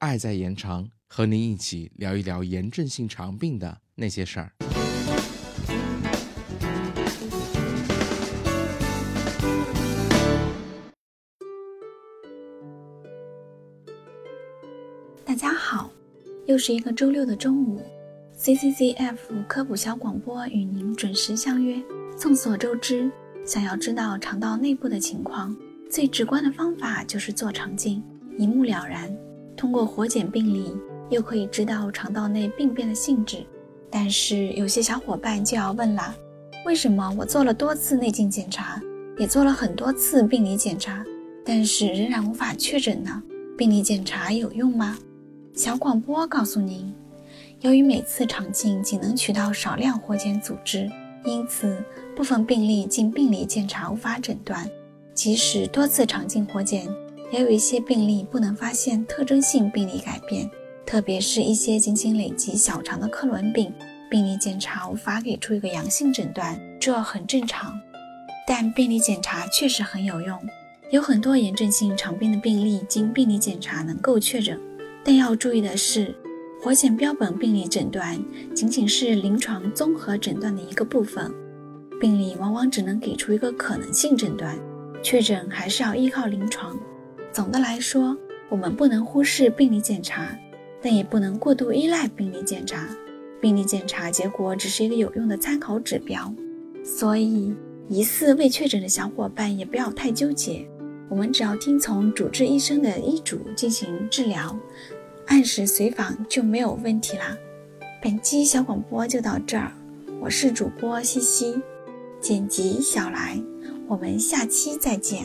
爱在延长，和您一起聊一聊炎症性肠病的那些事儿。大家好，又是一个周六的中午，CCCF 科普小广播与您准时相约。众所周知，想要知道肠道内部的情况，最直观的方法就是做肠镜，一目了然。通过活检病理，又可以知道肠道内病变的性质。但是有些小伙伴就要问了：为什么我做了多次内镜检查，也做了很多次病理检查，但是仍然无法确诊呢？病理检查有用吗？小广播告诉您，由于每次肠镜仅能取到少量活检组织，因此部分病例经病理检查无法诊断。即使多次肠镜活检，也有一些病例不能发现特征性病理改变，特别是一些仅仅累积小肠的克伦病，病理检查无法给出一个阳性诊断，这很正常。但病理检查确实很有用，有很多炎症性肠病的病例经病理检查能够确诊。但要注意的是，活检标本病理诊断仅仅是临床综合诊断的一个部分，病理往往只能给出一个可能性诊断，确诊还是要依靠临床。总的来说，我们不能忽视病理检查，但也不能过度依赖病理检查。病理检查结果只是一个有用的参考指标，所以疑似未确诊的小伙伴也不要太纠结。我们只要听从主治医生的医嘱进行治疗，按时随访就没有问题啦。本期小广播就到这儿，我是主播西西，剪辑小来，我们下期再见。